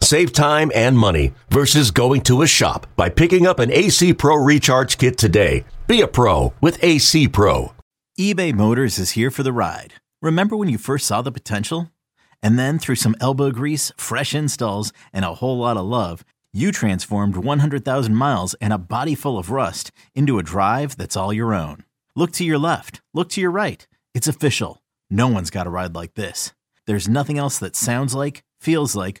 Save time and money versus going to a shop by picking up an AC Pro Recharge Kit today. Be a pro with AC Pro. eBay Motors is here for the ride. Remember when you first saw the potential? And then through some elbow grease, fresh installs, and a whole lot of love, you transformed 100,000 miles and a body full of rust into a drive that's all your own. Look to your left, look to your right. It's official. No one's got a ride like this. There's nothing else that sounds like, feels like,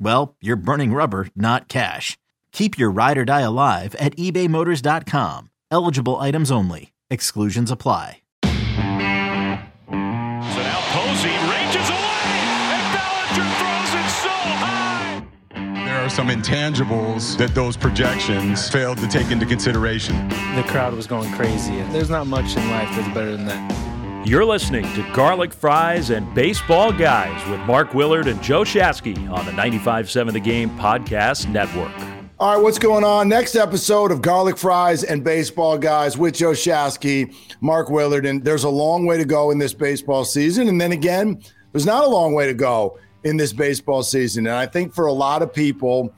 well, you're burning rubber, not cash. Keep your ride or die alive at ebaymotors.com. Eligible items only. Exclusions apply. So now Posey ranges away, and Bellinger throws it so high. There are some intangibles that those projections failed to take into consideration. The crowd was going crazy. There's not much in life that's better than that. You're listening to Garlic Fries and Baseball Guys with Mark Willard and Joe Shasky on the 95.7 The Game Podcast Network. All right, what's going on? Next episode of Garlic Fries and Baseball Guys with Joe Shasky, Mark Willard. And there's a long way to go in this baseball season. And then again, there's not a long way to go in this baseball season. And I think for a lot of people,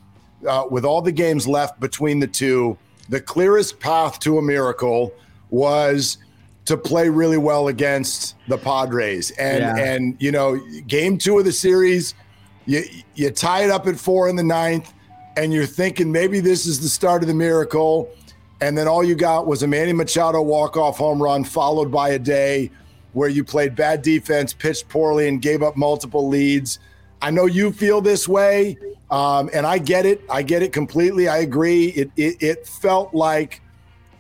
uh, with all the games left between the two, the clearest path to a miracle was to play really well against the Padres. And Yeah. and you know, game two of the series, you you tie it up at four in the ninth, and you're thinking maybe this is the start of the miracle. And then all you got was a Manny Machado walk-off home run, followed by a day where you played bad defense, pitched poorly, and gave up multiple leads. I know you feel this way, um, and I get it. I get it completely. I agree. It it, it felt like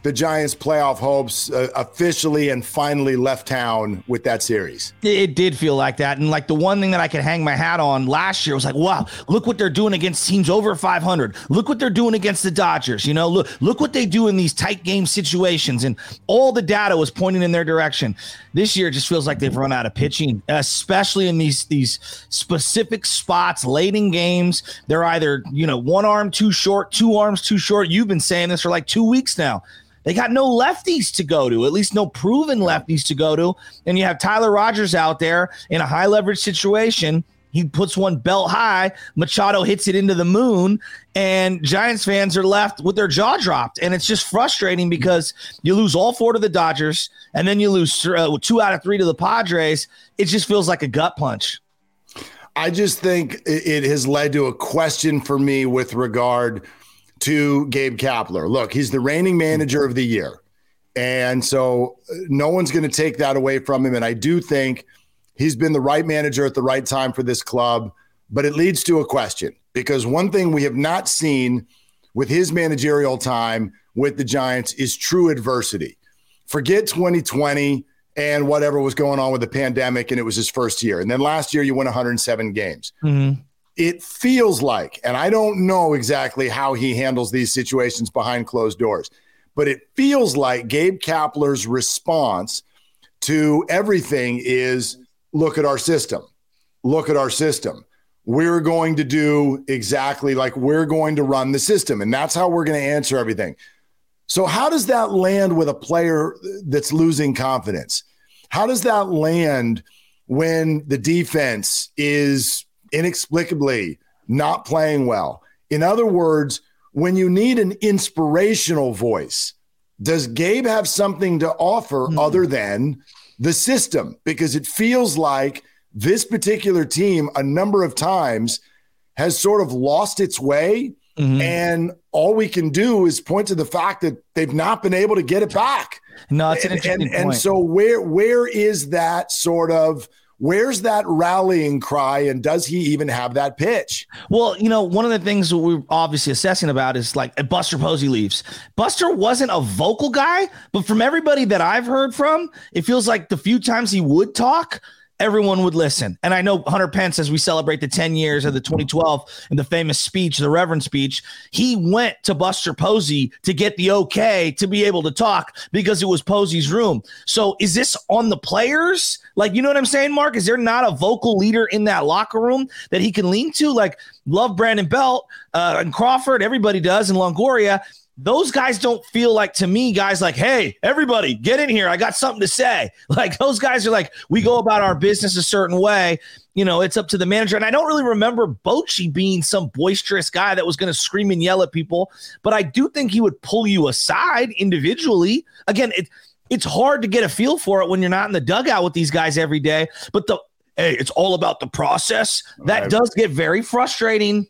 the Giants' playoff hopes uh, officially and finally left town with that series. It did feel like that. And like the one thing that I could hang my hat on last year was like, wow, look what they're doing against teams over 500. Look what they're doing against the Dodgers. You know, look, look what they do in these tight game situations. And all the data was pointing in their direction. This year just feels like they've run out of pitching, especially in these, these specific spots late in games. They're either, you know, one arm too short, two arms too short. You've been saying this for like two weeks now. They got no lefties to go to, at least no proven lefties to go to. And you have Tyler Rogers out there in a high leverage situation. He puts one belt high. Machado hits it into the moon, and Giants fans are left with their jaw dropped. And it's just frustrating because you lose all four to the Dodgers, and then you lose uh, two out of three to the Padres. It just feels like a gut punch. I just think it has led to a question for me with regard to Gabe Kapler. Look, he's the reigning manager of the year. And so uh, no one's going to take that away from him. And I do think he's been the right manager at the right time for this club. But it leads to a question because one thing we have not seen with his managerial time with the Giants is true adversity. Forget 2020 and whatever was going on with the pandemic, and it was his first year. And then last year, you won 107 games it feels like, and I don't know exactly how he handles these situations behind closed doors, but it feels like Gabe Kapler's response to everything is look at our system. Look at our system. We're going to do exactly like we're going to run the system, and that's how we're going to answer everything. So, how does that land with a player that's losing confidence? How does that land when the defense is inexplicably not playing well? In other words, when you need an inspirational voice, does Gabe have something to offer other than the system? Because it feels like this particular team, a number of times, has sort of lost its way Mm-hmm. And all we can do is point to the fact that they've not been able to get it back. No, it's an interesting and, and, and so where where is that sort of Where's that rallying cry, and does he even have that pitch? Well, you know, one of the things we're obviously assessing about is like Buster Posey leaves. Buster wasn't a vocal guy, but from everybody that I've heard from, it feels like the few times he would talk, everyone would listen. And I know Hunter Pence, as we celebrate the 10 years of the 2012 and the famous speech, the Reverend speech, he went to Buster Posey to get the okay to be able to talk because it was Posey's room. So is this on the players? Like, you know what I'm saying, Mark? Is there not a vocal leader in that locker room that he can lean to? Like, love Brandon Belt uh, and Crawford, everybody does, and Longoria those guys don't feel like to me guys like hey everybody get in here. I got something to say. Like those guys are like we go about our business a certain way. You know it's up to the manager. And i don't really remember Bochy being some boisterous guy that was going to scream and yell at people but i do think he would pull you aside individually. Again it, it's hard to get a feel for it when you're not in the dugout with these guys every day but the hey it's all about the process. That right. does get very frustrating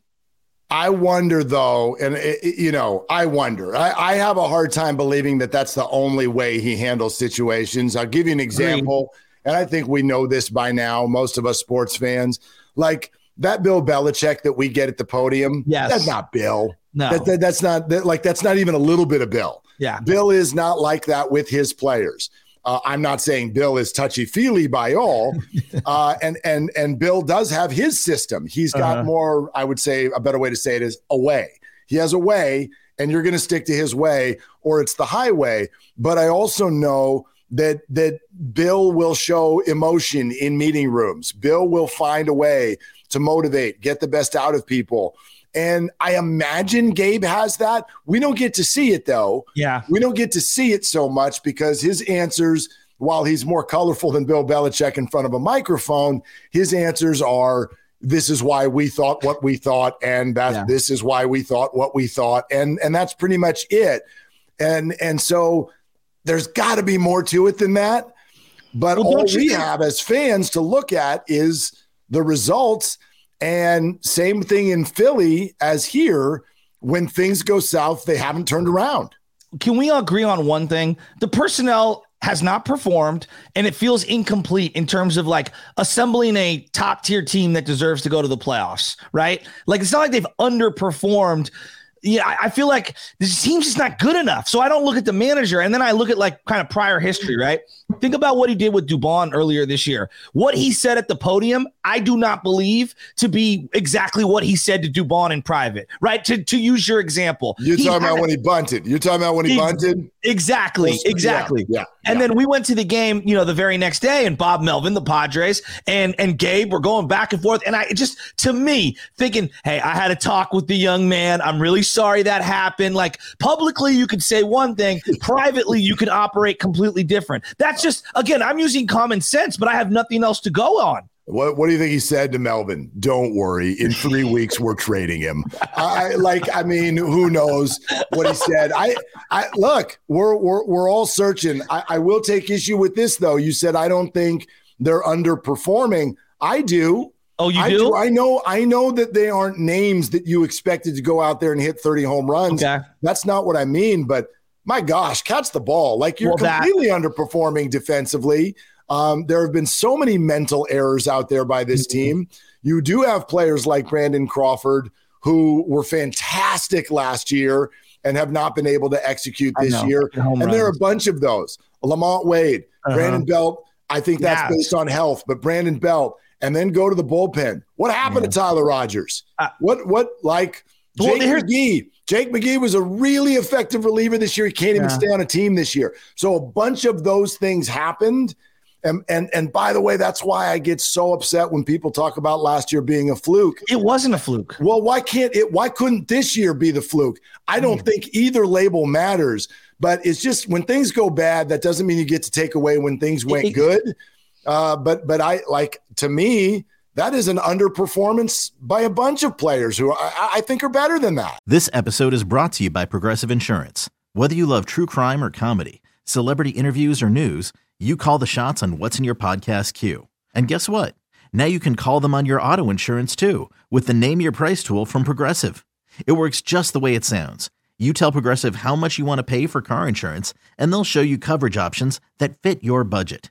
I wonder though, and it, you know, I wonder. I, I, have a hard time believing that that's the only way he handles situations. I'll give you an example, and I think we know this by now. Most of us sports fans, like that Bill Belichick that we get at the podium. Yes, that's not Bill. No, that, that, that's not that, like that's not even a little bit of Bill. Yeah, Bill is not like that with his players. Uh, I'm not saying Bill is touchy feely by all, uh, and and and Bill does have his system. He's got uh-huh. more. I would say a better way to say it is a way. He has a way, and you're going to stick to his way, or it's the highway. But I also know that that Bill will show emotion in meeting rooms. Bill will find a way to motivate, get the best out of people. And I imagine Gabe has that. We don't get to see it though. Yeah. We don't get to see it so much because his answers, while he's more colorful than Bill Belichick in front of a microphone, his answers are this is why we thought what we thought, and that yeah. this is why we thought what we thought. And and that's pretty much it. And and so there's got to be more to it than that. But well, all we have as fans to look at is the results and same thing in Philly as here. When things go south, they haven't turned around. Can we agree on one thing? The personnel has not performed and it feels incomplete in terms of like assembling a top tier team that deserves to go to the playoffs, right? Like it's not like they've underperformed yeah, I feel like this team's just not good enough. So I don't look at the manager and then I look at like kind of prior history, right? Think about what he did with Dubon earlier this year. What he said at the podium, I do not believe to be exactly what he said to Dubon in private, right? To, to use your example. You're he talking had, about when he bunted. You're talking about when he, he bunted? Exactly. Exactly. Yeah, yeah, and yeah. then we went to the game, you know, the very next day and Bob Melvin, the Padres, and and Gabe were going back and forth. And I just to me thinking, hey, I had a talk with the young man. I'm really sorry that happened. Like publicly, you could say one thing, privately, you could operate completely different. That's just, again, I'm using common sense, but I have nothing else to go on. What, what do you think he said to Melvin? Don't worry. In three weeks, we're trading him. I like. I mean, who knows what he said? I, I look. We're we're we're all searching. I, I will take issue with this though. You said I don't think they're underperforming. I do. Oh, you I do? do? I know. I know that they aren't names that you expected to go out there and hit 30 home runs. Okay. That's not what I mean. But my gosh, catch the ball. Like you're well, completely that- underperforming defensively. Um, there have been so many mental errors out there by this mm-hmm. team. You do have players like Brandon Crawford who were fantastic last year and have not been able to execute this year. And runs. there are a bunch of those. LaMonte Wade, uh-huh. Brandon Belt. I think that's yes. based on health, but Brandon Belt and then go to the bullpen. What happened yeah. to Tyler Rogers? Uh, what what like Jake well, McGee? Jake McGee was a really effective reliever this year. He can't yeah. even stay on a team this year. So a bunch of those things happened. And, and and by the way, that's why I get so upset when people talk about last year being a fluke. It wasn't a fluke. Well, why can't it? Why couldn't this year be the fluke? I don't mm. think either label matters. But it's just when things go bad, that doesn't mean you get to take away when things went it, good. Uh, but but I like to me that is an underperformance by a bunch of players who I, I think are better than that. This episode is brought to you by Progressive Insurance. Whether you love true crime or comedy, celebrity interviews or news, you call the shots on what's in your podcast queue. And guess what? Now you can call them on your auto insurance too with the Name Your Price tool from Progressive. It works just the way it sounds. You tell Progressive how much you want to pay for car insurance, and they'll show you coverage options that fit your budget.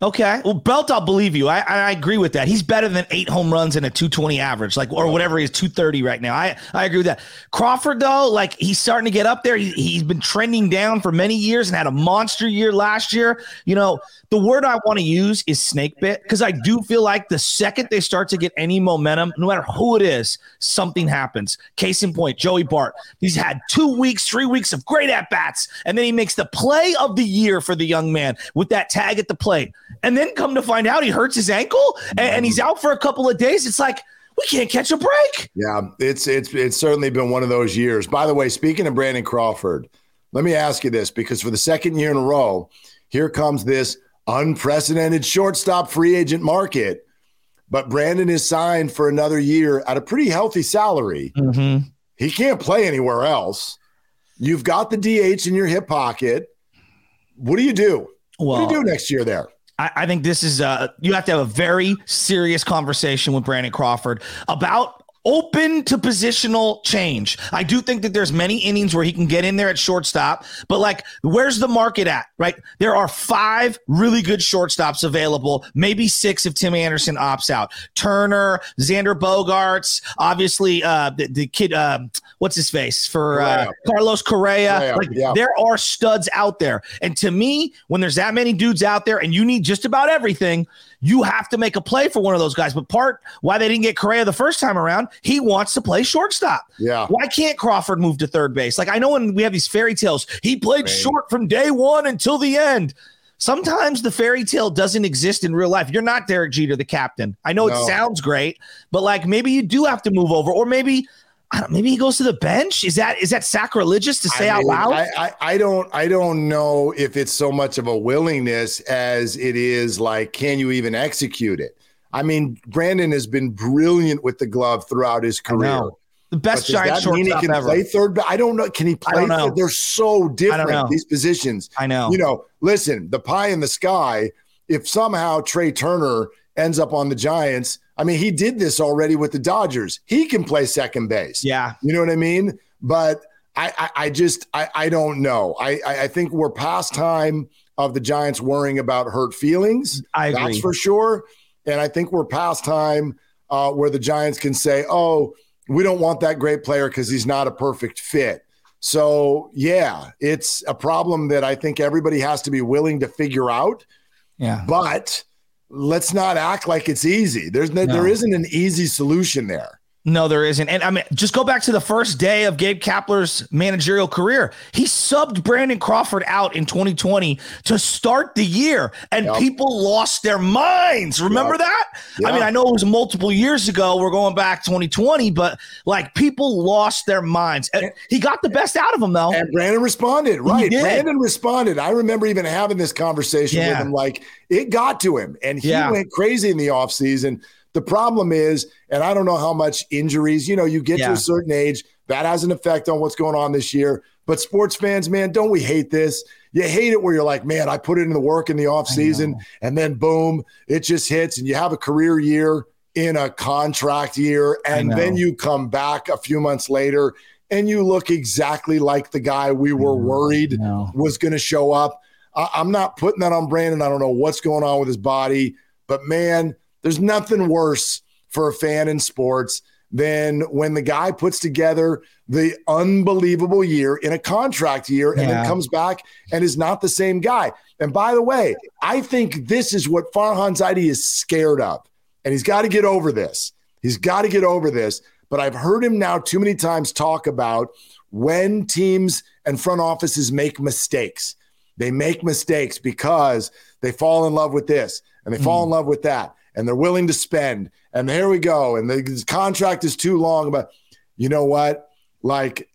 Okay. Well, Belt, I'll believe you. I, I agree with that. He's better than eight home runs and a 220 average, like, or whatever he is, 230 right now. I, I agree with that. Crawford, though, like, he's starting to get up there. He, he's been trending down for many years and had a monster year last year. You know, the word I want to use is snake bit because I do feel like the second they start to get any momentum, no matter who it is, something happens. Case in point, Joey Bart. He's had two weeks, three weeks of great at bats, and then he makes the play of the year for the young man with that tag at the plate. And then come to find out he hurts his ankle and, and he's out for a couple of days. It's like, we can't catch a break. Yeah, it's it's it's certainly been one of those years. By the way, speaking of Brandon Crawford, let me ask you this because for the second year in a row, here comes this unprecedented shortstop free agent market. But Brandon is signed for another year at a pretty healthy salary. Mm-hmm. He can't play anywhere else. You've got the DH in your hip pocket. What do you do? Well, what do you do next year there? I, I think this is uh you have to have a very serious conversation with Brandon Crawford about open to positional change. I do think that there's many innings where he can get in there at shortstop, but like where's the market at, right? There are five really good shortstops available, maybe six if Tim Anderson opts out. Turner, Xander Bogaerts, obviously uh the, the kid uh what's his face for uh, Carlos Correa. Correa, like yeah. there are studs out there. And to me, when there's that many dudes out there and you need just about everything, you have to make a play for one of those guys. But part why they didn't get Correa the first time around, he wants to play shortstop. Yeah. Why can't Crawford move to third base? Like I know when we have these fairy tales, he played short from day one until the end. Sometimes the fairy tale doesn't exist in real life. You're not Derek Jeter, the captain. I know No. it sounds great, but like maybe you do have to move over, or maybe maybe he goes to the bench. Is that is that sacrilegious to say I out loud? I, I, I don't I don't know if it's so much of a willingness as it is like, can you even execute it? I mean, Brandon has been brilliant with the glove throughout his career. the best does giant mean he shortstop can ever. play third? ba- I don't know. Can he play? third? They're so different these positions. I know. You know, listen, the pie in the sky. If somehow Trea Turner ends up on the Giants, I mean, he did this already with the Dodgers. He can play second base. yeah, You know what I mean? But I, I, I just, I, I don't know. I, I, I think we're past time of the Giants worrying about hurt feelings. I agree. That's for sure. And I think we're past time uh, where the Giants can say, "Oh, we don't want that great player because he's not a perfect fit." So yeah, it's a problem that I think everybody has to be willing to figure out. yeah. But let's not act like it's easy. There's no, No. there isn't an easy solution there. No, there isn't. And I mean, just go back to the first day of Gabe Kapler's managerial career. He subbed Brandon Crawford out in 2020 to start the year, and Yep. people lost their minds. Remember Yep. that? I mean, I know it was multiple years ago. We're going back 2020, but like people lost their minds. And he got the best out of them, though. And Brandon responded, right? Brandon responded. I remember even having this conversation with him. Like it got to him, and he Yeah. went crazy in the offseason. The problem is, and I don't know how much injuries, you know, you get to a certain age, that has an effect on what's going on this year. But sports fans, man, don't we hate this? You hate it where you're like, man, I put it in the work in the offseason, and then boom, it just hits, and you have a career year in a contract year, and then you come back a few months later and you look exactly like the guy we were worried was going to show up. I, I'm not putting that on Brandon. I don't know what's going on with his body, but man, there's nothing worse for a fan in sports than when the guy puts together the unbelievable year in a contract year and Yeah. then comes back and is not the same guy. And by the way, I think this is what Farhan Zaidi is scared of. And he's got to get over this. He's got to get over this. But I've heard him now too many times talk about when teams and front offices make mistakes. They make mistakes because they fall in love with this and they fall hmm. in love with that and they're willing to spend. And there we go. And the contract is too long. But you know what? Like,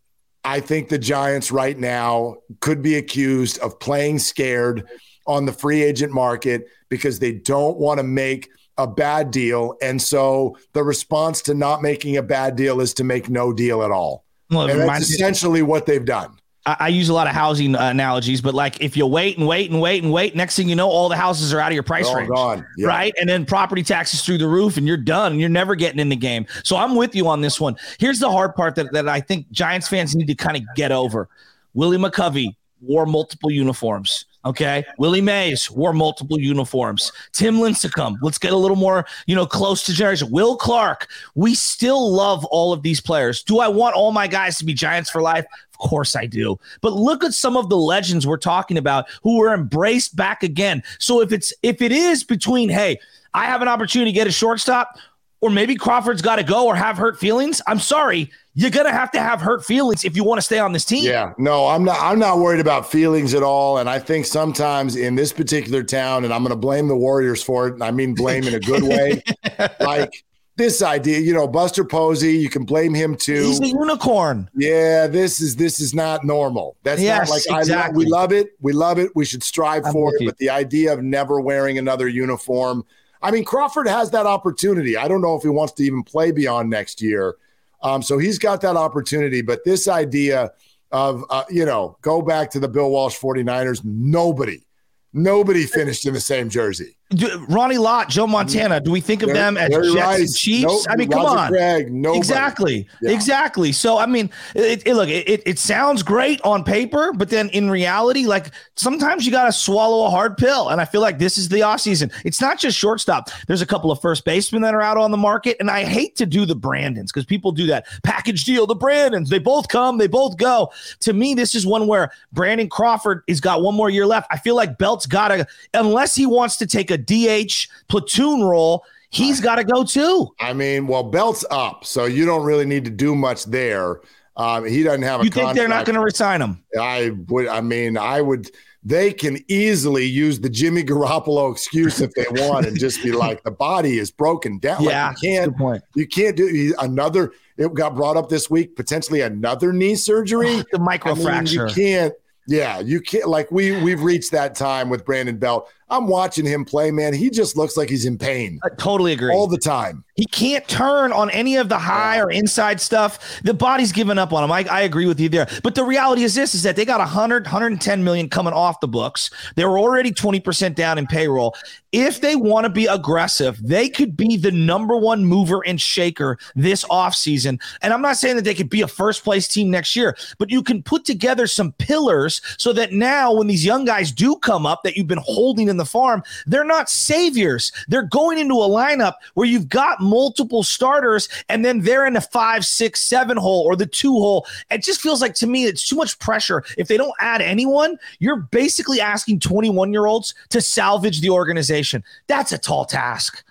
I think the Giants right now could be accused of playing scared on the free agent market because they don't want to make a bad deal. And so the response to not making a bad deal is to make no deal at all. Well, And that's essentially what they've done. I, I use a lot of housing uh, analogies, but like if you wait and wait and wait and wait, next thing you know, all the houses are out of your price They're range. Yeah. right? And then property taxes through the roof, and you're done. And you're never getting in the game. So I'm with you on this one. Here's the hard part that, that I think Giants fans need to kind of get over. Willie McCovey wore multiple uniforms. Okay. Willie Mays wore multiple uniforms. Tim Lincecum, let's get a little more, you know, close to generation. Will Clark, we still love all of these players. Do I want all my guys to be Giants for life? Of course I do. But look at some of the legends we're talking about who were embraced back again. So if it's if it is between, hey, I have an opportunity to get a shortstop, or maybe Crawford's got to go or have hurt feelings. I'm sorry, you're gonna have to have hurt feelings if you want to stay on this team. Yeah, no, I'm not. I'm not worried about feelings at all. And I think sometimes in this particular town, and I'm going to blame the Warriors for it. And I mean blame in a good way. like this idea, you know, Buster Posey, you can blame him too. He's a unicorn. Yeah, this is this is not normal. That's Yes, not like I love, we love it. We love it. We should strive I'm for it. you. But the idea of never wearing another uniform. I mean, Crawford has that opportunity. I don't know if he wants to even play beyond next year. Um, so he's got that opportunity. But this idea of uh, you know, go back to the Bill Walsh 49ers, nobody, nobody finished in the same jersey. Do, Ronnie Lott, Joe Montana. Do we think of them as Jets and Rice, Chiefs? nope, I mean, come Roger on. Craig. Exactly. Yeah. Exactly. So I mean, it, it- look, it, it sounds great on paper, but then in reality, like sometimes you got to swallow a hard pill. And I feel like this is the offseason. It's not just shortstop. There's a couple of first basemen that are out on the market, and I hate to do the Brandons because people do that package deal. The Brandons, they both come, they both go. To me, this is one where Brandon Crawford has got one more year left. I feel like Belt's got to, unless he wants to take a DH platoon role. He's got to go too. I mean, well, Belt's up, so you don't really need to do much there. Um, he doesn't have a You think they're not going to resign him? I would. I mean, I would. They can easily use the Jimmy Garoppolo excuse if they want, and just be like, the body is broken down. Like, Yeah, you can't. point. You can't do another. It got brought up this week. Potentially another knee surgery. The I mean, microfracture. you can't. Yeah, you can't. Like we we've reached that time with Brandon Belt. I'm watching him play, man. He just looks like he's in pain I totally agree. all the time. He can't turn on any of the high or inside stuff. The body's given up on him. I, I agree with you there. But the reality is this is that they got 100, 110 million coming off the books. They were already 20% down in payroll. If they want to be aggressive, they could be the number one mover and shaker this offseason. And I'm not saying that they could be a first place team next year, but you can put together some pillars so that now when these young guys do come up that you've been holding in the farm, they're not saviors. They're going into a lineup where you've got multiple starters and then they're in the five, six, seven hole or the two hole. It just feels like to me it's too much pressure. If they don't add anyone, you're basically asking 21 year olds to salvage the organization. That's a tall task.